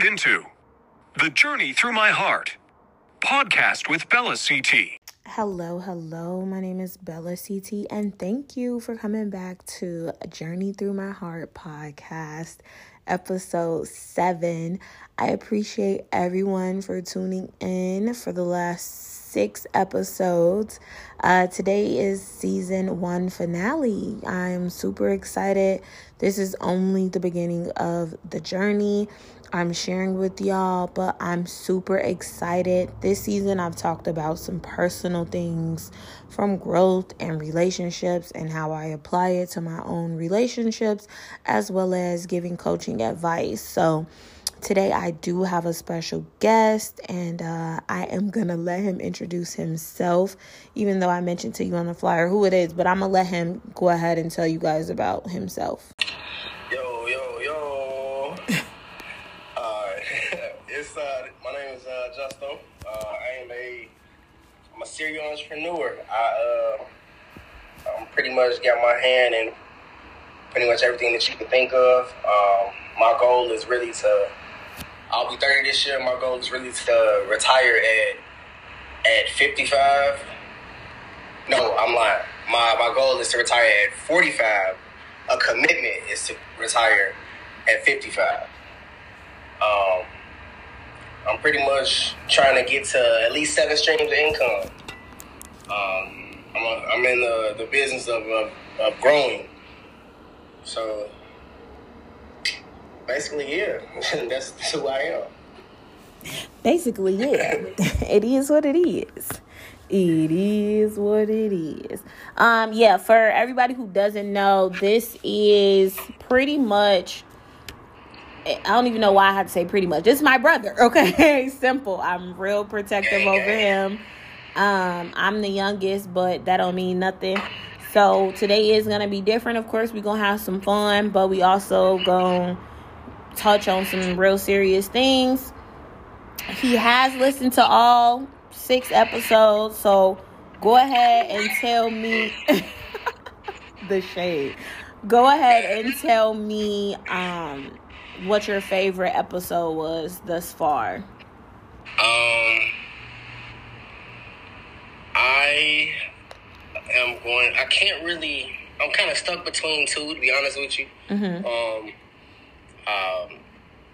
tuned into The Journey Through My Heart podcast with Bella CT. Hello, hello. My name is Bella CT, and thank you for coming back to Journey Through My Heart podcast, episode seven. I appreciate everyone for tuning in for the last six episodes. Uh, today is season one finale. I'm super excited. This is only the beginning of the journey. I'm sharing with y'all, but I'm super excited. This season, I've talked about some personal things from growth and relationships and how I apply it to my own relationships, as well as giving coaching advice. So, Today, I do have a special guest, and uh, I am gonna let him introduce himself, even though I mentioned to you on the flyer who it is. But I'm gonna let him go ahead and tell you guys about himself. Yo, yo, yo. uh, it's uh, my name is uh, Justo. Uh, I am a I'm a serial entrepreneur. I uh, I'm pretty much got my hand in pretty much everything that you can think of. Um, my goal is really to I'll be 30 this year. My goal is really to retire at at 55. No, I'm lying. My my goal is to retire at 45. A commitment is to retire at 55. Um, I'm pretty much trying to get to at least seven streams of income. Um, I'm, a, I'm in the, the business of, of, of growing. So basically, yeah, that's, that's who I am. Basically, yeah, it is what it is. It is what it is. Um, yeah, for everybody who doesn't know, this is pretty much. I don't even know why I had to say pretty much. It's my brother, okay? Simple. I'm real protective over him. Um, I'm the youngest, but that don't mean nothing. So today is gonna be different. Of course, we're gonna have some fun, but we also gonna touch on some real serious things. He has listened to all six episodes, so go ahead and tell me the shade. Go ahead and tell me um what your favorite episode was thus far. Um, I am going. I can't really. I'm kind of stuck between two, to be honest with you. Mm-hmm. Um, um,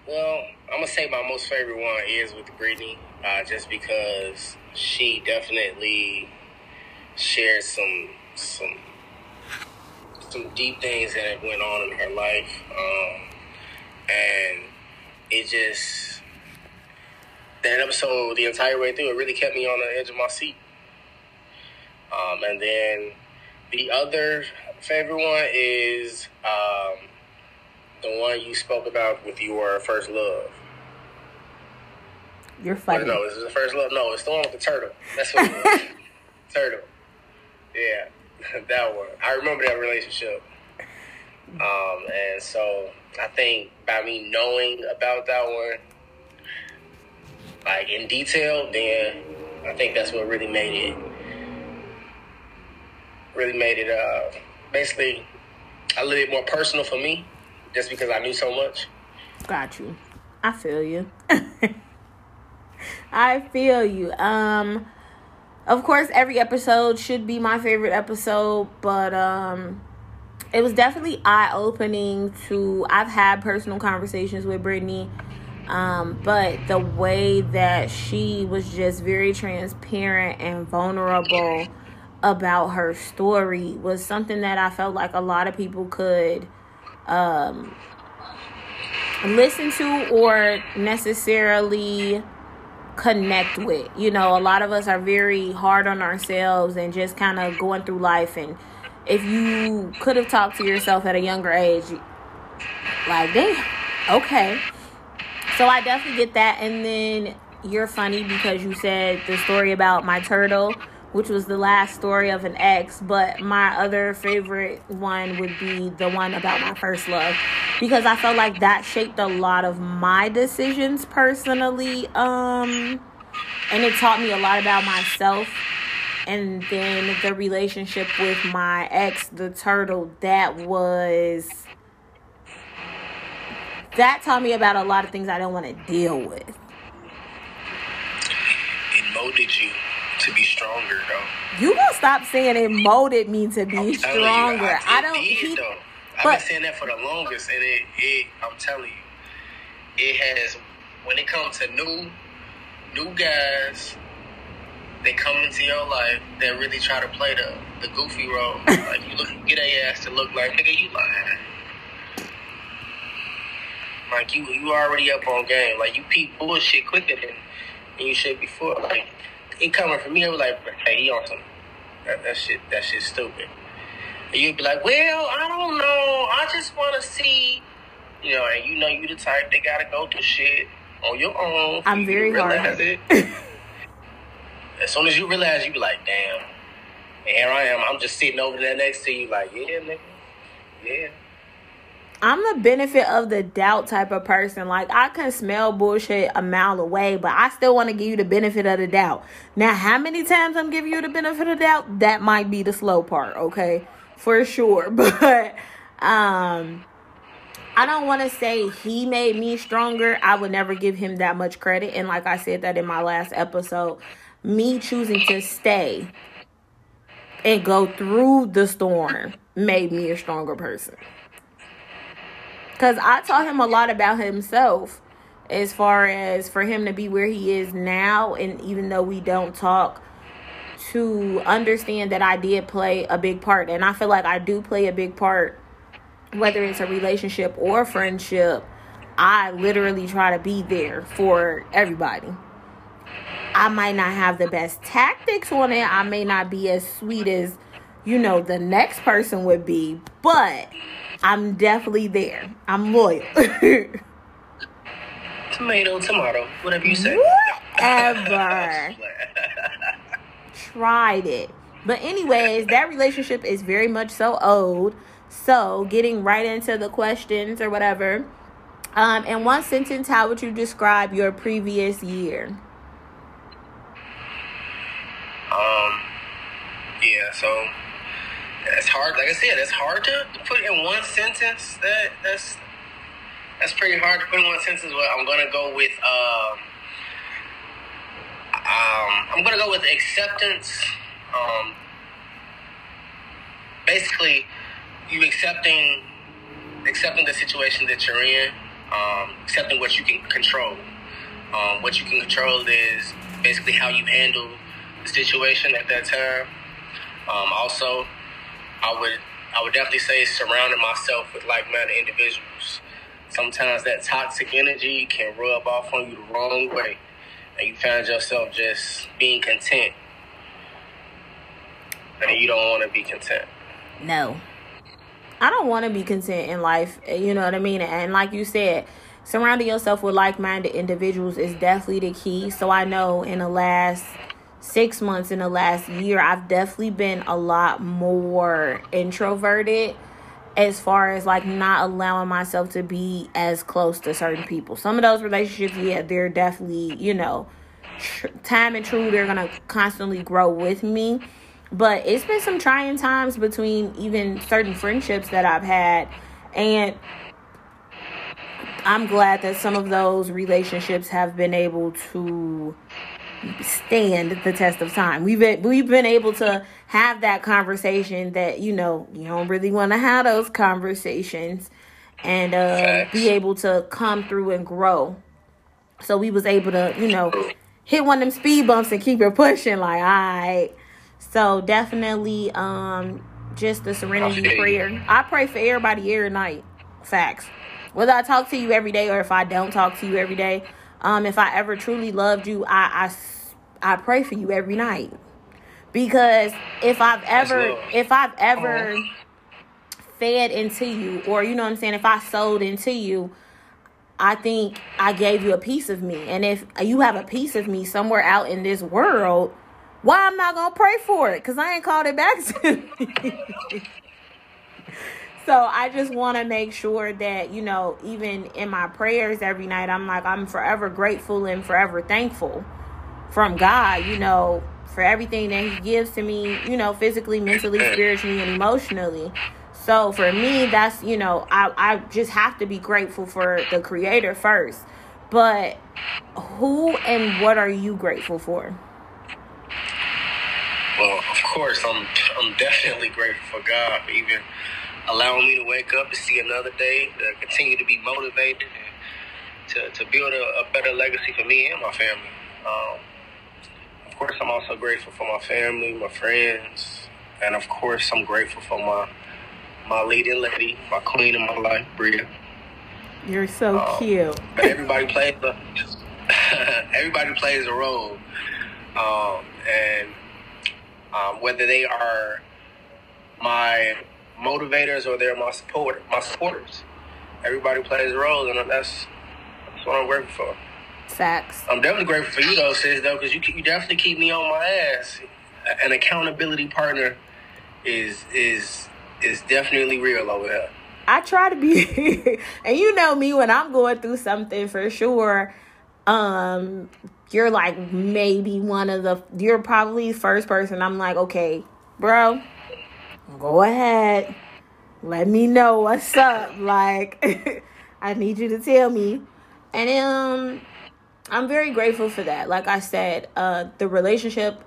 well, I'm gonna say my most favorite one is with Brittany, uh, just because she definitely shared some some some deep things that went on in her life, um, and it just that episode the entire way through it really kept me on the edge of my seat. Um, and then the other favorite one is um, the one you spoke about with your first love. You're funny. No, is it the first love? No, it's the one with the turtle. That's what it was. turtle. Yeah, that one. I remember that relationship. Um, and so I think by me knowing about that one, like in detail, then I think that's what really made it, really made it, uh, basically a little bit more personal for me just because I knew so much. Got you. I feel you. I feel you. Um of course every episode should be my favorite episode, but um it was definitely eye opening to I've had personal conversations with Brittany. Um, but the way that she was just very transparent and vulnerable about her story was something that I felt like a lot of people could um, listen to or necessarily connect with. You know, a lot of us are very hard on ourselves and just kind of going through life. And if you could have talked to yourself at a younger age, like, damn, okay. So I definitely get that. And then you're funny because you said the story about my turtle which was the last story of an ex. But my other favorite one would be the one about my first love because I felt like that shaped a lot of my decisions personally. Um, and it taught me a lot about myself. And then the relationship with my ex, the turtle, that was that taught me about a lot of things I don't want to deal with. It molded you to be stronger, though. You gonna stop saying it molded me to be telling you, stronger. I, I don't. Did, he- though. I've but- been saying that for the longest, and it, it, I'm telling you, it has. When it comes to new, new guys, they come into your life that really try to play the the goofy role. like you look, get a ass to look like nigga, you lying. Like you, you already up on game. Like you peep bullshit quicker than, than you should before. Like it coming from me, I was like, hey, he on some that, that shit. That shit's stupid. And you'd be like, well, I don't know. I just want to see, you know, and you know you the type that gotta go through shit on your own. I'm you very hard-headed. it. as soon as you realize, you be like, damn. And here I am. I'm just sitting over there next to you, like, yeah, nigga, yeah. I'm the benefit of the doubt type of person. Like I can smell bullshit a mile away, but I still want to give you the benefit of the doubt. Now, how many times I'm giving you the benefit of the doubt? That might be the slow part, okay? For sure. But um I don't want to say he made me stronger. I would never give him that much credit. And like I said that in my last episode, me choosing to stay and go through the storm made me a stronger person. Because I taught him a lot about himself as far as for him to be where he is now. And even though we don't talk, to understand that I did play a big part. And I feel like I do play a big part, whether it's a relationship or a friendship. I literally try to be there for everybody. I might not have the best tactics on it. I may not be as sweet as, you know, the next person would be, but I'm definitely there. I'm loyal. Tomato, tomato, whatever you say. Whatever. Tried it. But anyways, that relationship is very much so old. So getting right into the questions or whatever. Um, in one sentence, how would you describe your previous year? Um, yeah, so it's hard. Like I said, it's hard to put in one sentence. That that's that's pretty hard to put in one sentence. But I'm gonna go with um, um, I'm gonna go with acceptance. Um, basically, you accepting accepting the situation that you're in, um, accepting what you can control. Um, what you can control is basically how you handle the situation at that time. Um, also, I would I would definitely say surrounding myself with like-minded individuals. Sometimes that toxic energy can rub off on you the wrong way, and you find yourself just being content, and you don't want to be content. No. I don't want to be content in life. Eh, you know what I mean? And like you said, surrounding yourself with like minded individuals is definitely the key. So I know in the last six months, in the last year, I've definitely been a lot more introverted as far as like not allowing myself to be as close to certain people. Some of those relationships, yeah, they're definitely, you know, tr- time and true, they're going to constantly grow with me but it's been some trying times between even certain friendships that I've had and I'm glad that some of those relationships have been able to stand the test of time. We've been we've been able to have that conversation that you know you don't really want to have those conversations and uh, be able to come through and grow. So we was able to you know hit one of them speed bumps and keep it pushing like all right. So definitely um just the serenity prayer. I pray for everybody every night. Facts. Whether I talk to you every day or if I don't talk to you every day, um, if I ever truly loved you, I, I, I pray for you every night. Because if I've ever if I've ever fed into you or you know what I'm saying, if I sold into you, I think I gave you a piece of me. And if you have a piece of me somewhere out in this world, why I'm not gonna pray for it? Cause I ain't called it back to me. so I just want to make sure that you know, even in my prayers every night, I'm like I'm forever grateful and forever thankful from God. You know, for everything that He gives to me. You know, physically, mentally, spiritually, and emotionally. So for me, that's you know, I I just have to be grateful for the creator first. But who and what are you grateful for? Well, of course, I'm I'm definitely grateful for God even allowing me to wake up to see another day, to continue to be motivated, and to, to build a, a better legacy for me and my family. Um, of course, I'm also grateful for my family, my friends, and of course, I'm grateful for my my leading lady, my queen in my life, Bria. You're so Um, cute. But everybody plays a everybody plays a role, um, and um, whether they are my motivators or they're my support my supporters, everybody plays a role, and that's that's what I'm grateful for. Facts. I'm definitely grateful for you though, sis, though, because you you definitely keep me on my ass. An accountability partner is is is definitely real over here. I try to be, and you know me when I'm going through something for sure. Um, you're like maybe one of the. You're probably first person. I'm like, okay, bro, go ahead, let me know what's up. Like, I need you to tell me, and um, I'm very grateful for that. Like I said, uh, the relationship.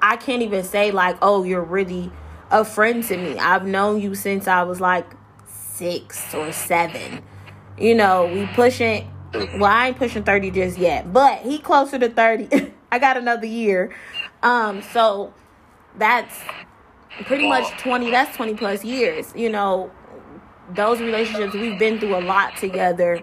I can't even say like, oh, you're really a friend to me. I've known you since I was like six or seven. You know, we pushing. Well, I ain't pushing thirty just yet, but he closer to thirty. I got another year. Um, so that's pretty much twenty. That's twenty plus years. You know, those relationships we've been through a lot together.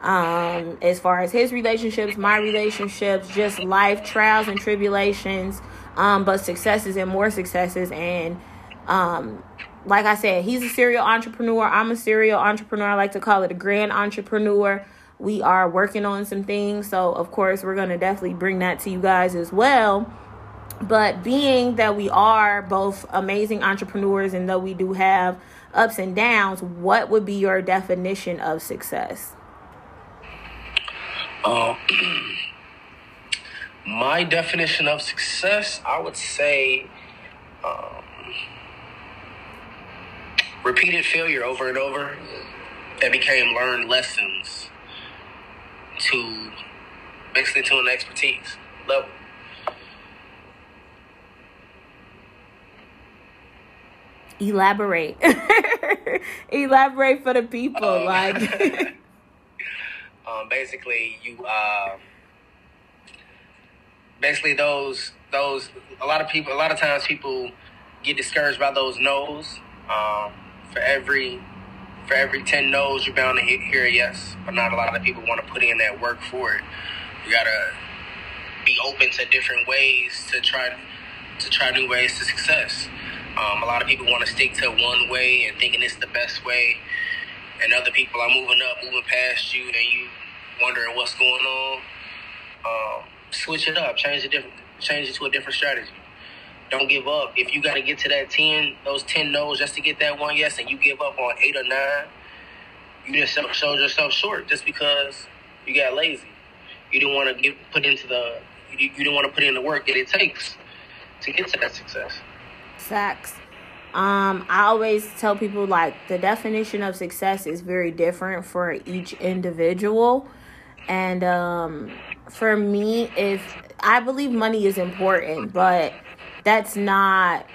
Um, as far as his relationships, my relationships, just life trials and tribulations, um, but successes and more successes. And um, like I said, he's a serial entrepreneur. I'm a serial entrepreneur. I like to call it a grand entrepreneur. We are working on some things, so of course, we're gonna definitely bring that to you guys as well. But being that we are both amazing entrepreneurs and though we do have ups and downs, what would be your definition of success? Um, my definition of success, I would say, um, repeated failure over and over that became learned lessons to basically to an expertise level. Elaborate. Elaborate for the people. Um, like, um, basically you uh, basically those those a lot of people a lot of times people get discouraged by those no's um, for every for every 10 no's you're bound to he- hear a yes but not a lot of people want to put in that work for it you gotta be open to different ways to try to try new ways to success um, a lot of people want to stick to one way and thinking it's the best way and other people are moving up, moving past you, and you wondering what's going on. Um, switch it up, change it different, change it to a different strategy. Don't give up. If you got to get to that ten, those ten no's just to get that one yes, and you give up on eight or nine, you just showed yourself short just because you got lazy. You didn't want to get put into the, you, you didn't want to put in the work that it takes to get to that success. Facts. Um, I always tell people like the definition of success is very different for each individual. And um, for me, if I believe money is important, but that's not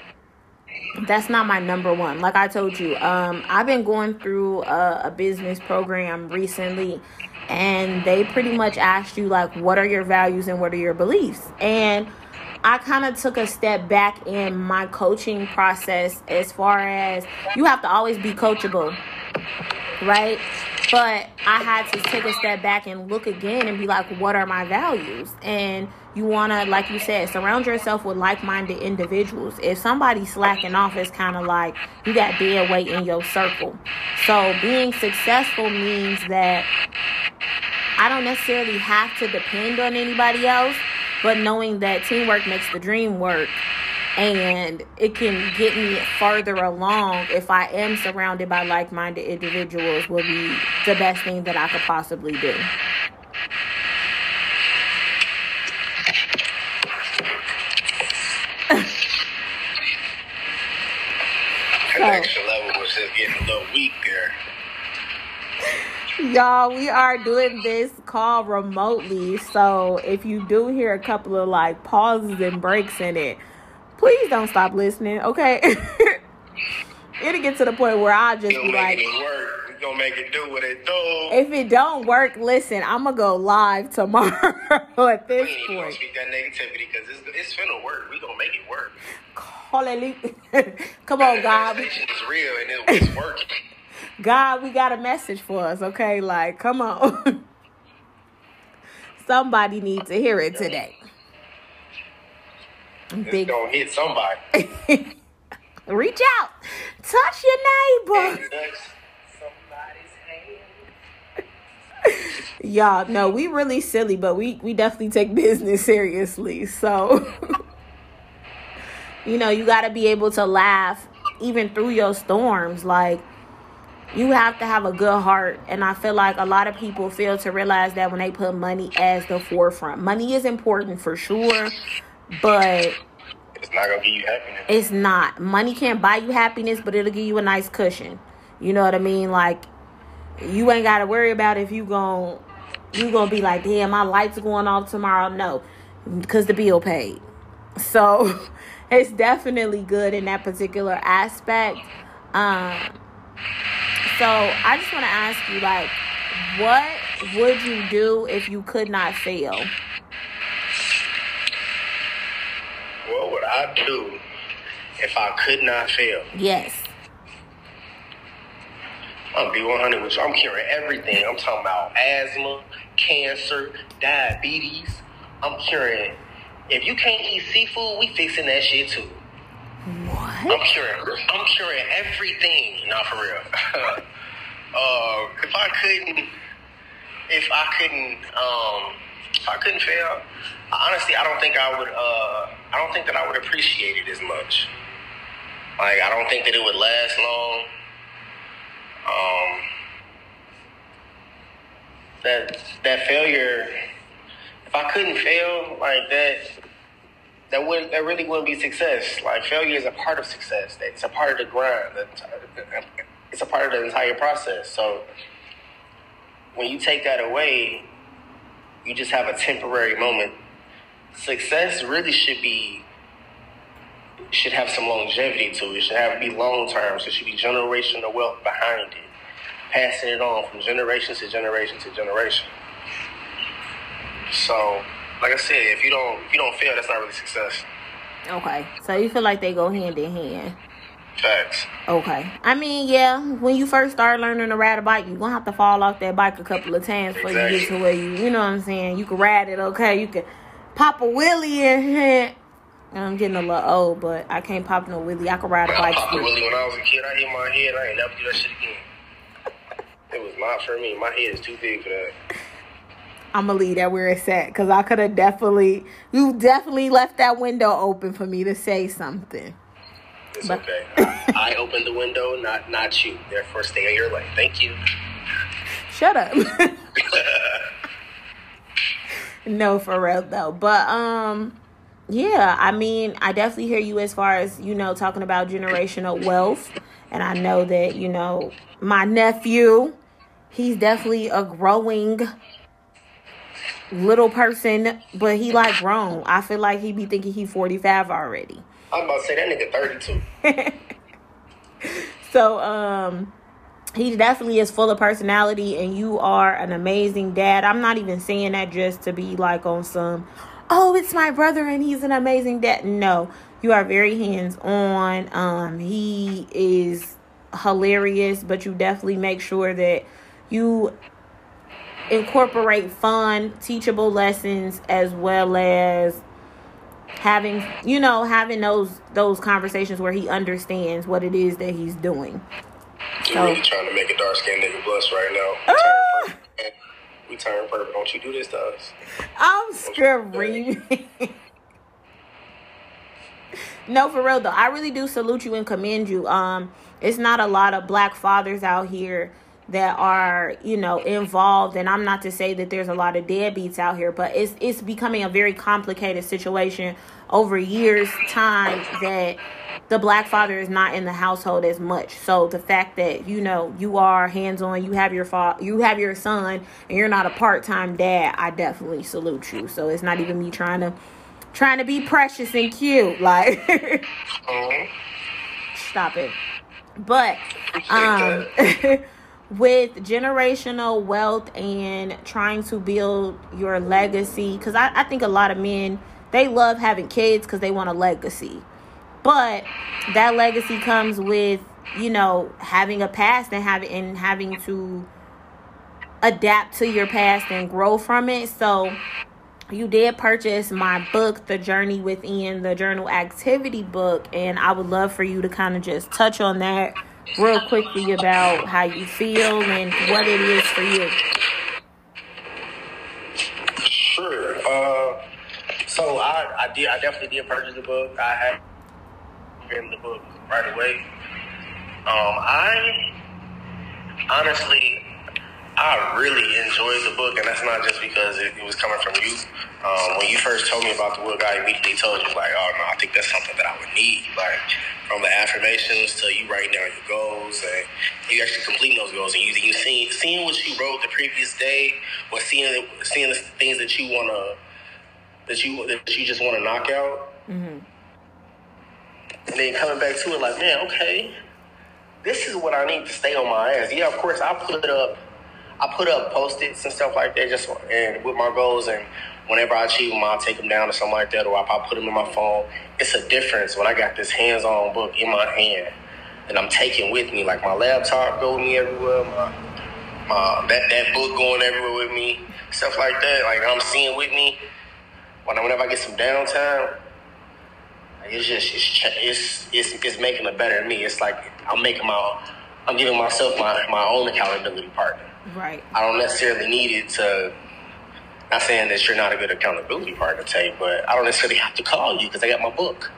that's not my number one. Like I told you, um, I've been going through a, a business program recently, and they pretty much asked you like, what are your values and what are your beliefs, and I kind of took a step back in my coaching process as far as you have to always be coachable, right? But I had to take a step back and look again and be like, what are my values? And you want to, like you said, surround yourself with like minded individuals. If somebody's slacking off, it's kind of like you got dead weight in your circle. So being successful means that I don't necessarily have to depend on anybody else, but knowing that teamwork makes the dream work and it can get me further along if I am surrounded by like minded individuals will be the best thing that I could possibly do. So extra level was just getting a little weak. Y'all, we are doing this call remotely. So if you do hear a couple of like pauses and breaks in it, please don't stop listening, okay? It'll get to the point where I'll just be like, it gonna make it do what it do. if it don't work, listen, I'm gonna go live tomorrow at we this gonna point. speak that negativity because it's, it's finna work. We gonna make it work. Hallelujah. Come on, God. We- is real and it was working. God, we got a message for us, okay? Like, come on. Somebody needs to hear it today. It's Big gonna hit somebody. reach out, touch your neighbor. Touch somebody's hand. Y'all, no, we really silly, but we we definitely take business seriously. So, you know, you got to be able to laugh even through your storms. Like, you have to have a good heart, and I feel like a lot of people fail to realize that when they put money as the forefront. Money is important for sure, but It's not gonna give you happiness. it's not. Money can't buy you happiness, but it'll give you a nice cushion. You know what I mean? Like you ain't got to worry about if you gon' you gonna be like, damn, my lights going off tomorrow. No, because the bill paid. So it's definitely good in that particular aspect. Um, so I just want to ask you, like, what would you do if you could not fail? What would I do if I could not fail? Yes. I'm be 100 with you. I'm curing everything. I'm talking about asthma, cancer, diabetes. I'm curing. If you can't eat seafood, we fixing that shit too. I'm sure. I'm sure everything. Not for real. uh, if I couldn't, if I couldn't, um, if I couldn't fail, honestly, I don't think I would. Uh, I don't think that I would appreciate it as much. Like, I don't think that it would last long. Um, that that failure. If I couldn't fail like that, that would that really wouldn't be success. Like failure is a part of success. It's a part of the grind. It's a part of the entire process. So when you take that away, you just have a temporary moment. Success really should be should have some longevity to it. It should have be long term. So it should be generational wealth behind it, passing it on from generation to generation to generation. So, like I said, if you don't if you don't fail, that's not really success. Okay. So you feel like they go hand in hand. Facts. Okay. I mean, yeah, when you first start learning to ride a bike, you're going to have to fall off that bike a couple of times before you get to where you, you know what I'm saying? You can ride it, okay? You can pop a wheelie and I'm getting a little old, but I can't pop no wheelie. I can ride a bike popped still. really when I was a kid. I hit my head. I ain't never do that shit again. It was not for me. My head is too big for that. I'm going to leave that where it's at because I could have definitely, you definitely left that window open for me to say something. It's But- okay. I, I opened the window, not not you. Therefore, stay in your lane. Thank you. Shut up. no, for real though. But um yeah, I mean, I definitely hear you as far as, you know, talking about generational wealth. And I know that, you know, my nephew, he's definitely a growing little person, but he like grown. I feel like he be thinking he 45 already. I'm about to say that nigga 32. So, um, he definitely is full of personality, and you are an amazing dad. I'm not even saying that just to be like on some, oh, it's my brother and he's an amazing dad. No, you are very hands on. Um, he is hilarious, but you definitely make sure that you incorporate fun, teachable lessons as well as having you know having those those conversations where he understands what it is that he's doing You So- really trying to make a dark skinned nigga blush right now. We turn purple. We turn purple. Don't you do this to us. i'm screaming no for real though i really do salute you and commend you um it's not a lot of black fathers out here that are you know involved and i'm not to say that there's a lot of deadbeats out here but it's it's becoming a very complicated situation over years time that the black father is not in the household as much. So the fact that you know you are hands on, you have your fa- you have your son, and you're not a part time dad, I definitely salute you. So it's not even me trying to trying to be precious and cute, like. uh-huh. Stop it. But um, with generational wealth and trying to build your legacy, because I, I think a lot of men they love having kids because they want a legacy but that legacy comes with, you know, having a past and having and having to adapt to your past and grow from it. So you did purchase my book, The Journey Within, the journal activity book, and I would love for you to kind of just touch on that real quickly about how you feel and what it is for you. Sure. Uh, so I, I did I definitely did purchase the book. I had in the book right away. Um, I honestly, I really enjoyed the book, and that's not just because it, it was coming from you. Um, when you first told me about the book, I immediately told you like, "Oh no, I think that's something that I would need." Like from the affirmations to you writing down your goals, and you actually completing those goals, and you you seeing seeing what you wrote the previous day, or seeing seeing the things that you wanna that you that you just want to knock out. Mm-hmm and then coming back to it like, man, okay, this is what I need to stay on my ass. Yeah, of course, I put up, I put up post-its and stuff like that, just and with my goals, and whenever I achieve them, I'll take them down or something like that, or I'll put them in my phone. It's a difference when I got this hands-on book in my hand, and I'm taking with me, like my laptop go with me everywhere, my, my that that book going everywhere with me, stuff like that. Like I'm seeing with me. When whenever I get some downtime, it's just it's it's it's, it's making it better me. It's like I'm making my I'm giving myself my, my own accountability partner. Right. I don't necessarily need it to. Not saying that you're not a good accountability partner, Tay, but I don't necessarily have to call you because I got my book.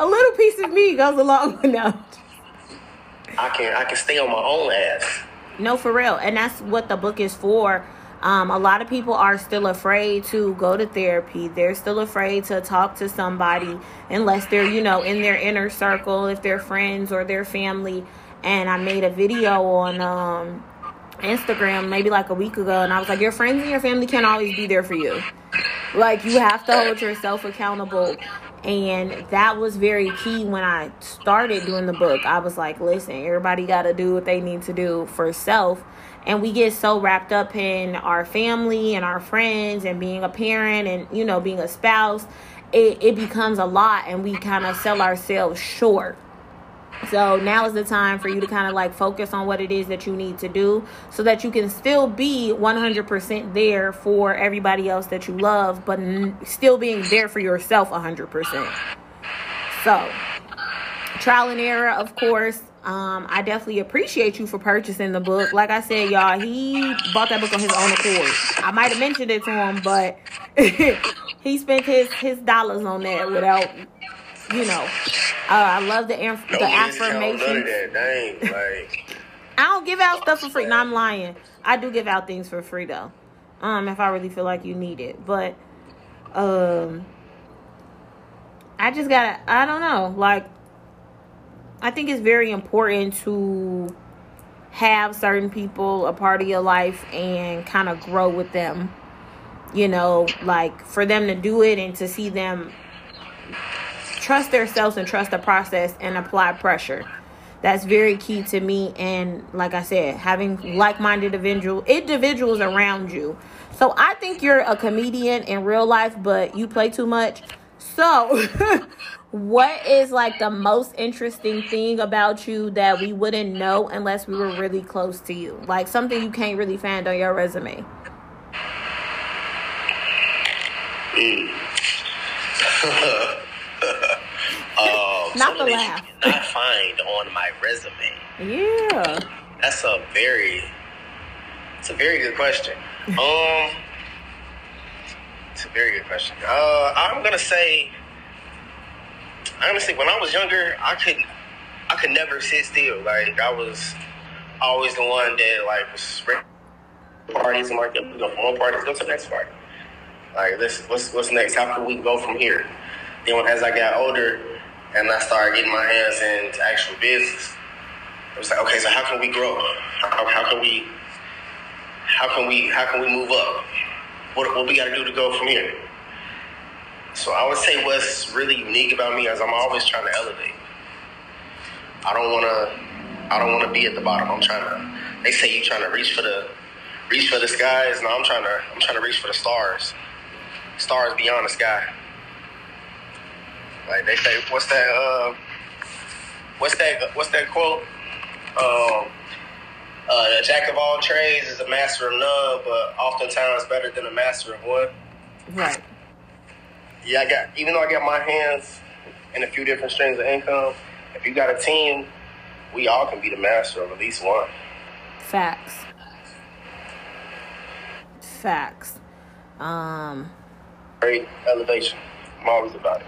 A little piece of me goes along with that. I can I can stay on my own ass. No, for real, and that's what the book is for um, a lot of people are still afraid to go to therapy. They're still afraid to talk to somebody unless they're, you know, in their inner circle, if they're friends or their family. And I made a video on um, Instagram maybe like a week ago, and I was like, Your friends and your family can't always be there for you. Like, you have to hold yourself accountable. And that was very key when I started doing the book. I was like, Listen, everybody got to do what they need to do for self and we get so wrapped up in our family and our friends and being a parent and you know being a spouse it, it becomes a lot and we kind of sell ourselves short so now is the time for you to kind of like focus on what it is that you need to do so that you can still be 100% there for everybody else that you love, but n- still being there for yourself 100%. So, trial and error, of course. Um, I definitely appreciate you for purchasing the book. Like I said, y'all, he bought that book on his own accord. I might have mentioned it to him, but he spent his his dollars on that without, you know. Uh, I love the inf- no, the affirmation. Like, I don't give out stuff for free. No, I'm lying. I do give out things for free though. Um, if I really feel like you need it, but um, I just gotta. I don't know, like I think it's very important to have certain people a part of your life and kind of grow with them. You know, like for them to do it and to see them trust themselves and trust the process and apply pressure. That's very key to me. And like I said, having like minded individual individuals around you. So I think you're a comedian in real life, but you play too much. So what is like the most interesting thing about you that we wouldn't know unless we were really close to you? Like something you can't really find on your resume. Mm. not the laugh. not find on my resume. Yeah. That's a very it's a very good question. Um it's a very good question. Uh I'm gonna say honestly, when I was younger, I could I could never sit still. Like I was always the one that like was parties and like go from one party, go to the next party. Like this, what's what's next? How can we go from here? Then as I got older, and I started getting my hands into actual business. It was like, okay, so how can we grow? How, how can we? How can we? How can we move up? What, what we got to do to go from here? So I would say what's really unique about me is I'm always trying to elevate. I don't want to. I don't want to be at the bottom. I'm trying to. They say you trying to reach for the reach for the skies. No, I'm trying to. I'm trying to reach for the stars. Stars beyond the sky. Like they say, what's that? Uh, what's that? What's that quote? Um, uh, a jack of all trades is a master of none, but oftentimes better than a master of one. Right. Yeah, I got. Even though I got my hands in a few different streams of income, if you got a team, we all can be the master of at least one. Facts. Facts. Um. Great elevation. I'm always about it.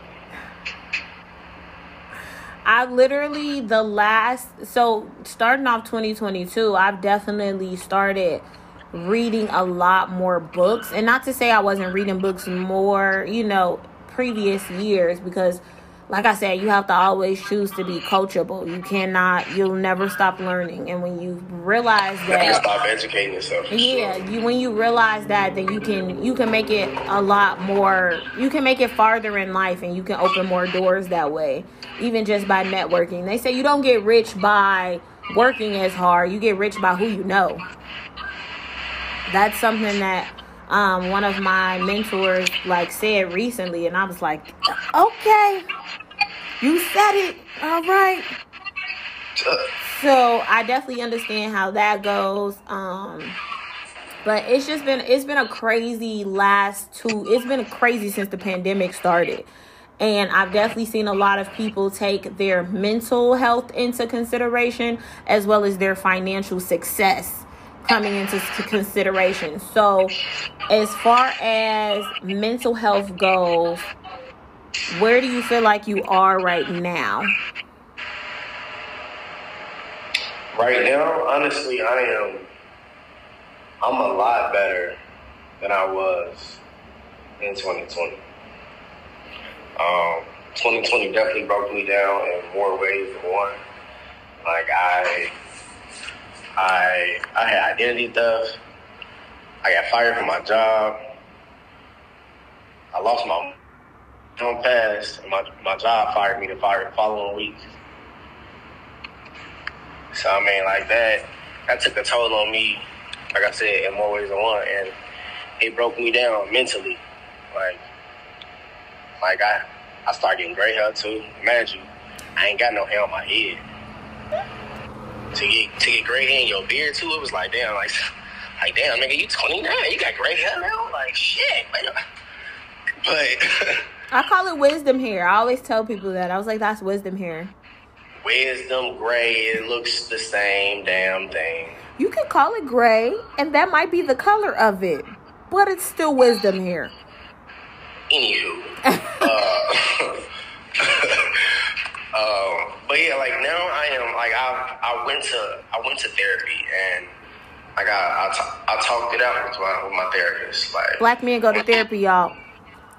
I literally the last so starting off 2022, I've definitely started reading a lot more books. And not to say I wasn't reading books more, you know, previous years because like I said, you have to always choose to be coachable. You cannot, you'll never stop learning. And when you realize You that, stop educating yourself. yeah, you when you realize that, then you can you can make it a lot more. You can make it farther in life, and you can open more doors that way. Even just by networking, they say you don't get rich by working as hard. You get rich by who you know. That's something that um, one of my mentors like said recently, and I was like, okay, you said it. All right. So I definitely understand how that goes. Um, but it's just been it's been a crazy last two. It's been crazy since the pandemic started. And I've definitely seen a lot of people take their mental health into consideration as well as their financial success coming into consideration. So, as far as mental health goes, where do you feel like you are right now? Right now, honestly, I am. I'm a lot better than I was in 2020. Um, 2020 definitely broke me down in more ways than one. Like I, I, I had identity theft. I got fired from my job. I lost my home pass, and my my job fired me the fire- following week. So I mean, like that, that took a toll on me. Like I said, in more ways than one, and it broke me down mentally. Like, like I, I started getting gray hair too. Imagine, I ain't got no hair on my head. To get to get gray hair in your beard too, it was like damn, like, like damn, nigga, you 29, you got gray hair now? Like shit. But I call it wisdom hair. I always tell people that. I was like, that's wisdom hair. wisdom gray, it looks the same damn thing. You can call it gray, and that might be the color of it, but it's still wisdom hair. Anywho, uh, um, but yeah, like now I am like I I went to I went to therapy and like I I, ta- I talked it out with my with my therapist. Like Black men go to therapy, y'all.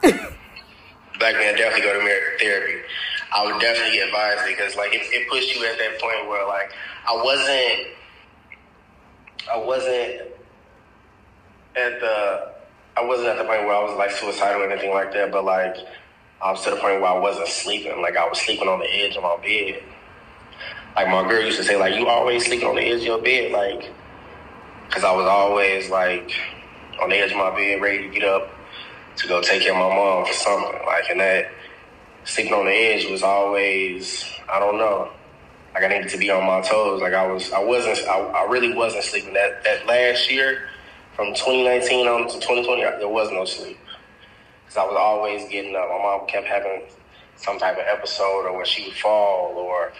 black men definitely go to therapy. I would definitely advise it because like it, it pushed you at that point where like I wasn't I wasn't at the I wasn't at the point where I was like suicidal or anything like that, but like I was to the point where I wasn't sleeping. Like I was sleeping on the edge of my bed. Like my girl used to say, like you always sleeping on the edge of your bed, like because I was always like on the edge of my bed, ready to get up to go take care of my mom for something. Like and that sleeping on the edge was always I don't know. Like I needed to be on my toes. Like I was I wasn't I, I really wasn't sleeping. That that last year from 2019 on to 2020 there was no sleep. Cause I was always getting up. My mom kept having some type of episode or where she would fall or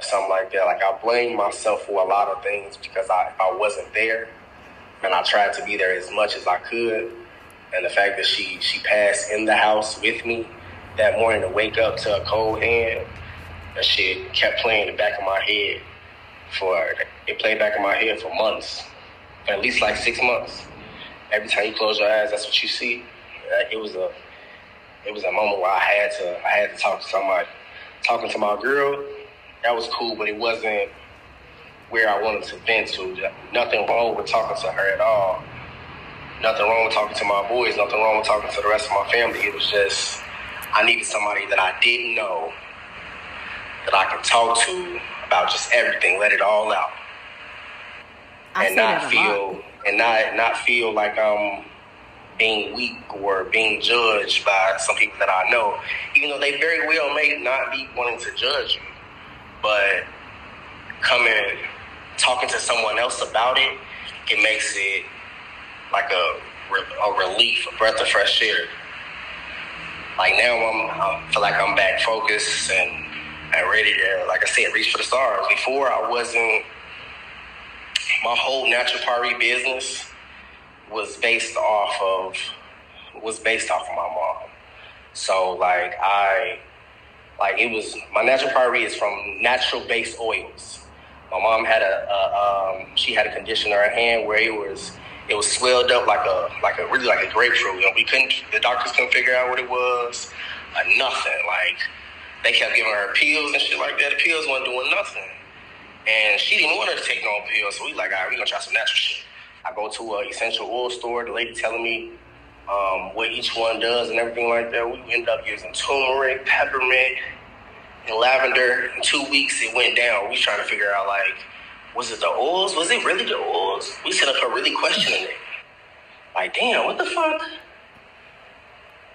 something like that. Like I blame myself for a lot of things because I, I wasn't there and I tried to be there as much as I could. And the fact that she she passed in the house with me that morning to wake up to a cold hand, that shit kept playing in the back of my head for it played back in my head for months, for at least like six months. Every time you close your eyes, that's what you see. It was a it was a moment where I had to I had to talk to somebody. talking to my girl, that was cool, but it wasn't where I wanted to vent to. Nothing wrong with talking to her at all. Nothing wrong with talking to my boys. Nothing wrong with talking to the rest of my family. It was just I needed somebody that I didn't know that I could talk to about just everything, let it all out, I and not feel and not not feel like I'm being weak or being judged by some people that I know, even though they very well may not be wanting to judge you, but coming talking to someone else about it, it makes it like a, a relief, a breath of fresh air. Like now, I'm I feel like I'm back focused and and ready to, like I said, reach for the stars. Before I wasn't. My whole naturopathy business was based off of was based off of my mom. So like I like it was my naturopathy is from natural based oils. My mom had a, a um, she had a condition in hand where it was it was swelled up like a like a really like a grapefruit. And we couldn't the doctors couldn't figure out what it was. Uh, nothing. Like they kept giving her pills and shit like that. The pills wasn't doing nothing. And she didn't want her to take no pills, so we like, all right, we gonna try some natural shit. I go to a essential oil store. The lady telling me um, what each one does and everything like that. We end up using turmeric, peppermint, and lavender. In two weeks, it went down. We trying to figure out like, was it the oils? Was it really the oils? We set up her really questioning it. Like, damn, what the fuck?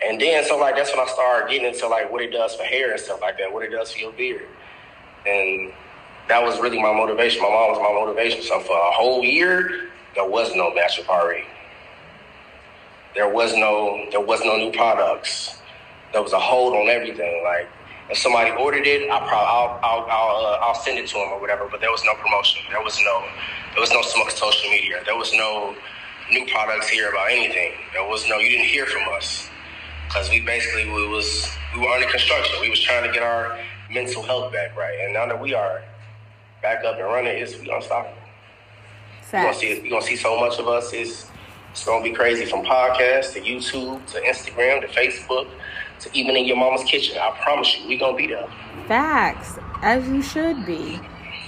And then so like that's when I started getting into like what it does for hair and stuff like that, what it does for your beard. And that was really my motivation. My mom was my motivation. So for a whole year, there was no bachelor party. There was no there was no new products. There was a hold on everything. Like if somebody ordered it, I probably I'll I'll I'll, uh, I'll send it to them or whatever. But there was no promotion. There was no there was no smoke social media. There was no new products here about anything. There was no you didn't hear from us because we basically we was we were under construction. We was trying to get our mental health back right, and now that we are back up and running, it's we unstoppable. You gonna see you gonna see so much of us. It's it's gonna be crazy from podcast to YouTube to Instagram to Facebook to even in your mama's kitchen. I promise you, we gonna be there. Facts, as you should be.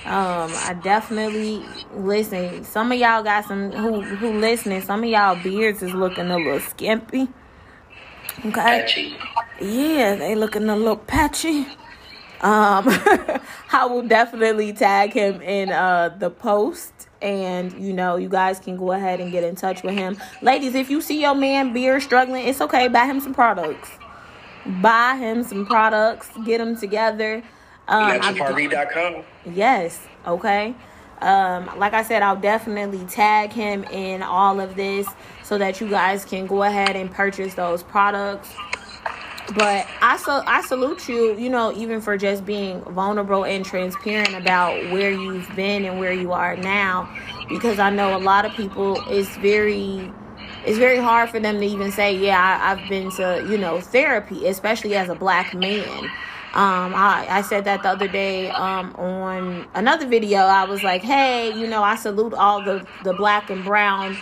Um, I definitely listen. Some of y'all got some who who listening. Some of y'all beards is looking a little skimpy. Okay, Patchy. yeah, they looking a little patchy. Um, I will definitely tag him in uh the post, and you know, you guys can go ahead and get in touch with him, ladies. If you see your man beard struggling, it's okay. Buy him some products. Buy him some products. Get them together. Um. Yes. Okay. Um, like I said, I'll definitely tag him in all of this so that you guys can go ahead and purchase those products. But I so I salute you, you know, even for just being vulnerable and transparent about where you've been and where you are now, because I know a lot of people it's very it's very hard for them to even say, yeah, I, I've been to, you know, therapy, especially as a black man. Um, I, I said that the other day um, on another video. I was like, hey, you know, I salute all the, the black and brown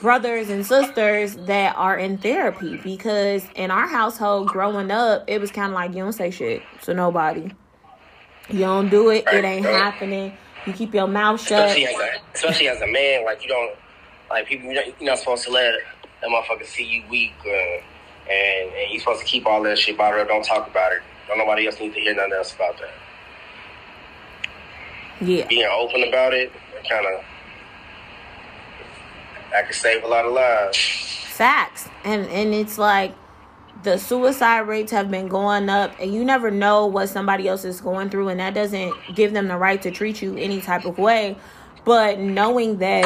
brothers and sisters that are in therapy because in our household growing up, it was kind of like you don't say shit to nobody. You don't do it, it ain't happening. You keep your mouth shut. Especially as a especially as a man, like you don't like people. You're not, supposed to let that motherfucker see you weak, uh, and and you're supposed to keep all that shit bottled up. Don't talk about it. Don't nobody else need to hear nothing else about that. Yeah. Being open about it, kind of, that could save a lot of lives. facts and and it's like the suicide rates have been going up and you never know what somebody else is going through and that doesn't give them the right to treat you any type of way but knowing that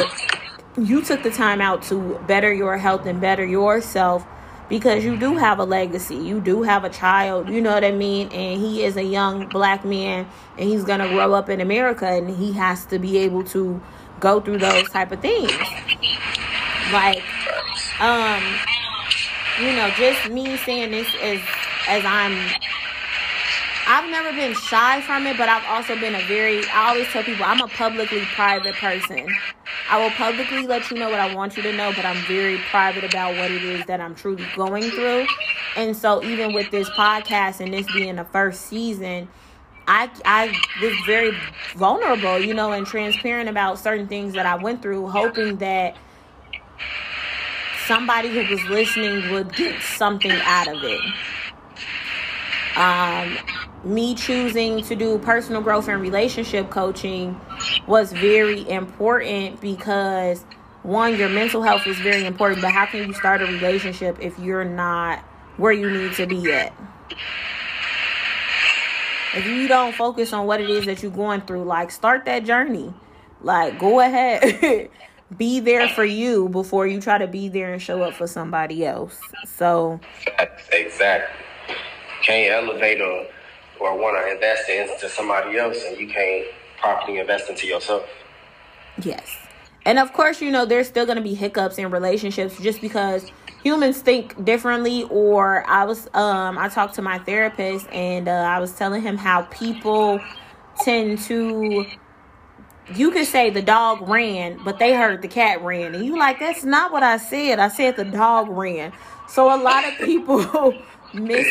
you took the time out to better your health and better yourself because you do have a legacy. You do have a child you know what i mean? And he is a young black man and he's gonna grow up in america and he has to be able to go through those type of things. Like um you know just me saying this as as i'm i've never been shy from it but i've also been a very i always tell people i'm a publicly private person i will publicly let you know what i want you to know but i'm very private about what it is that i'm truly going through And so even with this podcast and this being the first season, I I was very vulnerable, you know, and transparent about certain things that I went through, hoping that somebody who was listening would get something out of it. Um, me choosing to do personal growth and relationship coaching was very important because one, your mental health is very important, but how can you start a relationship if you're not where you need to be at? If you don't focus on what it is that you're going through, like start that journey. Like go ahead. be there for you before you try to be there and show up for somebody else. So exactly. Can't elevate or or want to invest into somebody else and you can't properly invest into yourself. Yes. And of course, you know, there's still going to be hiccups in relationships just because humans think differently or I was um I talked to my therapist and uh, I was telling him how people tend to you could say the dog ran, but they heard the cat ran. And you like, that's not what I said. I said the dog ran. So a lot of people miss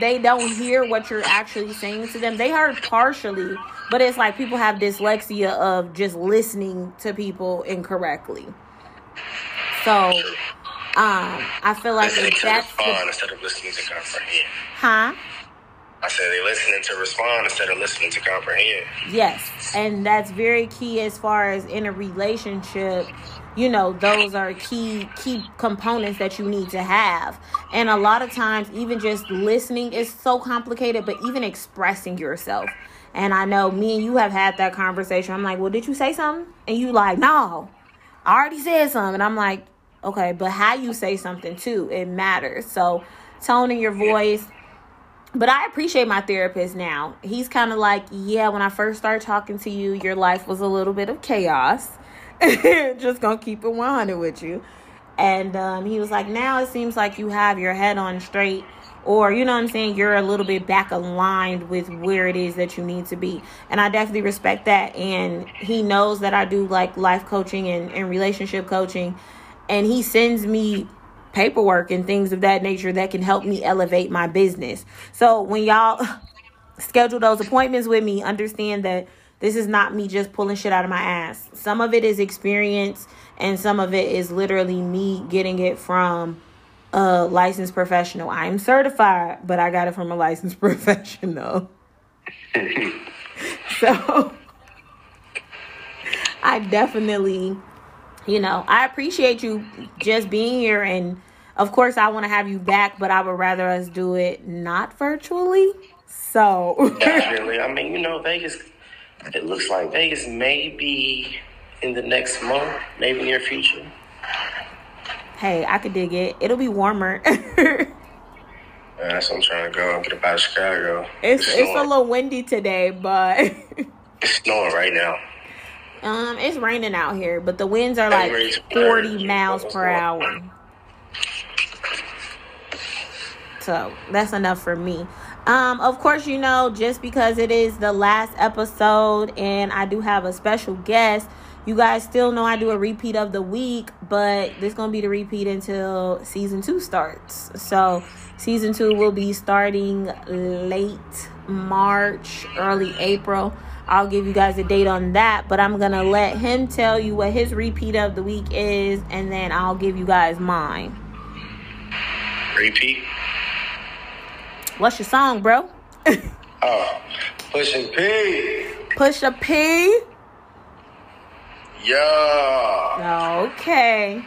they don't hear what you're actually saying to them. They heard partially, but it's like people have dyslexia of just listening to people incorrectly. So um I feel like Listening that's respond the, instead of listening to comprehend. huh? I said they listening to respond instead of listening to comprehend. Yes, and that's very key as far as in a relationship. You know, those are key key components that you need to have. And a lot of times even just listening is so complicated, but even expressing yourself. And I know me and you have had that conversation. I'm like, "Well, did you say something?" And you like, "No. I already said something." And I'm like, "Okay, but how you say something too, it matters." So, tone in your voice, but I appreciate my therapist now. He's kind of like, yeah, when I first started talking to you, your life was a little bit of chaos. Just gonna keep it 100 with you. And um, he was like, now it seems like you have your head on straight, or you know what I'm saying, you're a little bit back aligned with where it is that you need to be. And I definitely respect that. And he knows that I do like life coaching and, and relationship coaching. And he sends me paperwork and things of that nature that can help me elevate my business. So when y'all schedule those appointments with me, understand that this is not me just pulling shit out of my ass. Some of it is experience and some of it is literally me getting it from a licensed professional. I am certified, but I got it from a licensed professional. so I definitely you know, I appreciate you just being here. And of course, I want to have you back, but I would rather us do it not virtually. So, Definitely. I mean, you know, Vegas, it looks like Vegas may be in the next month, maybe near future. hey, I could dig it. It'll be warmer. That's what I'm trying to go and get up out of Chicago. it's it's a little windy today, but It's snowing right now. um, it's raining out here. But the winds are like forty miles per hour. on? So that's enough for me. Um, of course, you know, just because it is the last episode and I do have a special guest, you guys still know I do a repeat of the week, but this gonna be the repeat until season two starts. So season two will be starting late March, early April. I'll give you guys a date on that, but I'm gonna let him tell you what his repeat of the week is, and then I'll give you guys mine. Repeat. What's your song, bro? Oh, pushing P. Push a P. Yeah. Okay.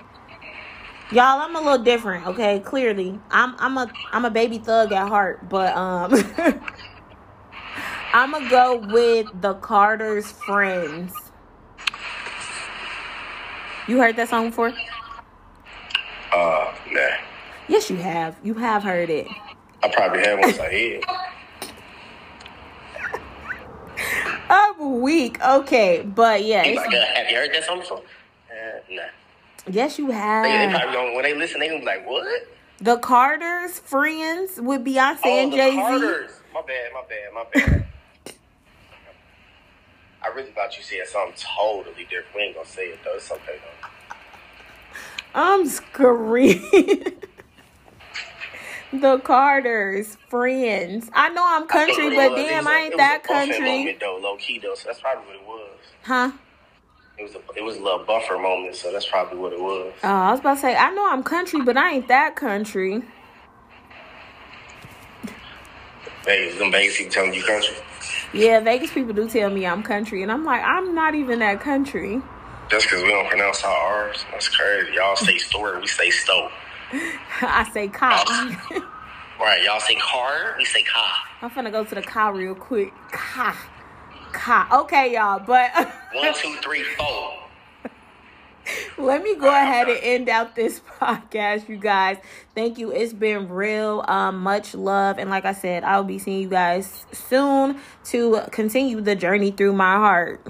Y'all, I'm a little different, okay? Clearly. I'm I'm a I'm a baby thug at heart, but um I'm gonna go with the Carter's Friends. You heard that song before? Uh, nah. Yes, you have. You have heard it. I probably had once I hear. I'm weak. Okay, but yeah, He's like, uh, have you heard that song before? Uh, nah. yes, you They, they have. probably gonna, when they listen, they gonna be like, what? The Carter's Friends with Beyonce Oh, and Jay Z. Carters. My bad, my bad, my bad. I really thought you said something totally different. We ain't gonna say it though. It's okay though. I'm screaming. The Carters, friends. I know I'm country, but was- damn, was I ain't it was that country. Moment, though, low key though, so that's probably what it was. Huh? It was a it was a little buffer moment, so that's probably what it was. Oh, I was about to say, I know I'm country, but I ain't that country. Vegas, them Vegas people telling you country. Yeah, Vegas people do tell me I'm country, and I'm like, I'm not even that country. Just because we don't pronounce our R's, that's crazy. Y'all say store, we say stoke. I say cow. Right, y'all say car, we say car. I'm finna go to the cow real quick. Cow. Cow. Okay, y'all, but One, two, three, four. let me go ahead and end out this podcast, you guys. Thank you. It's been real. Um, much love. And like I said, I'll be seeing you guys soon to continue the journey through my heart.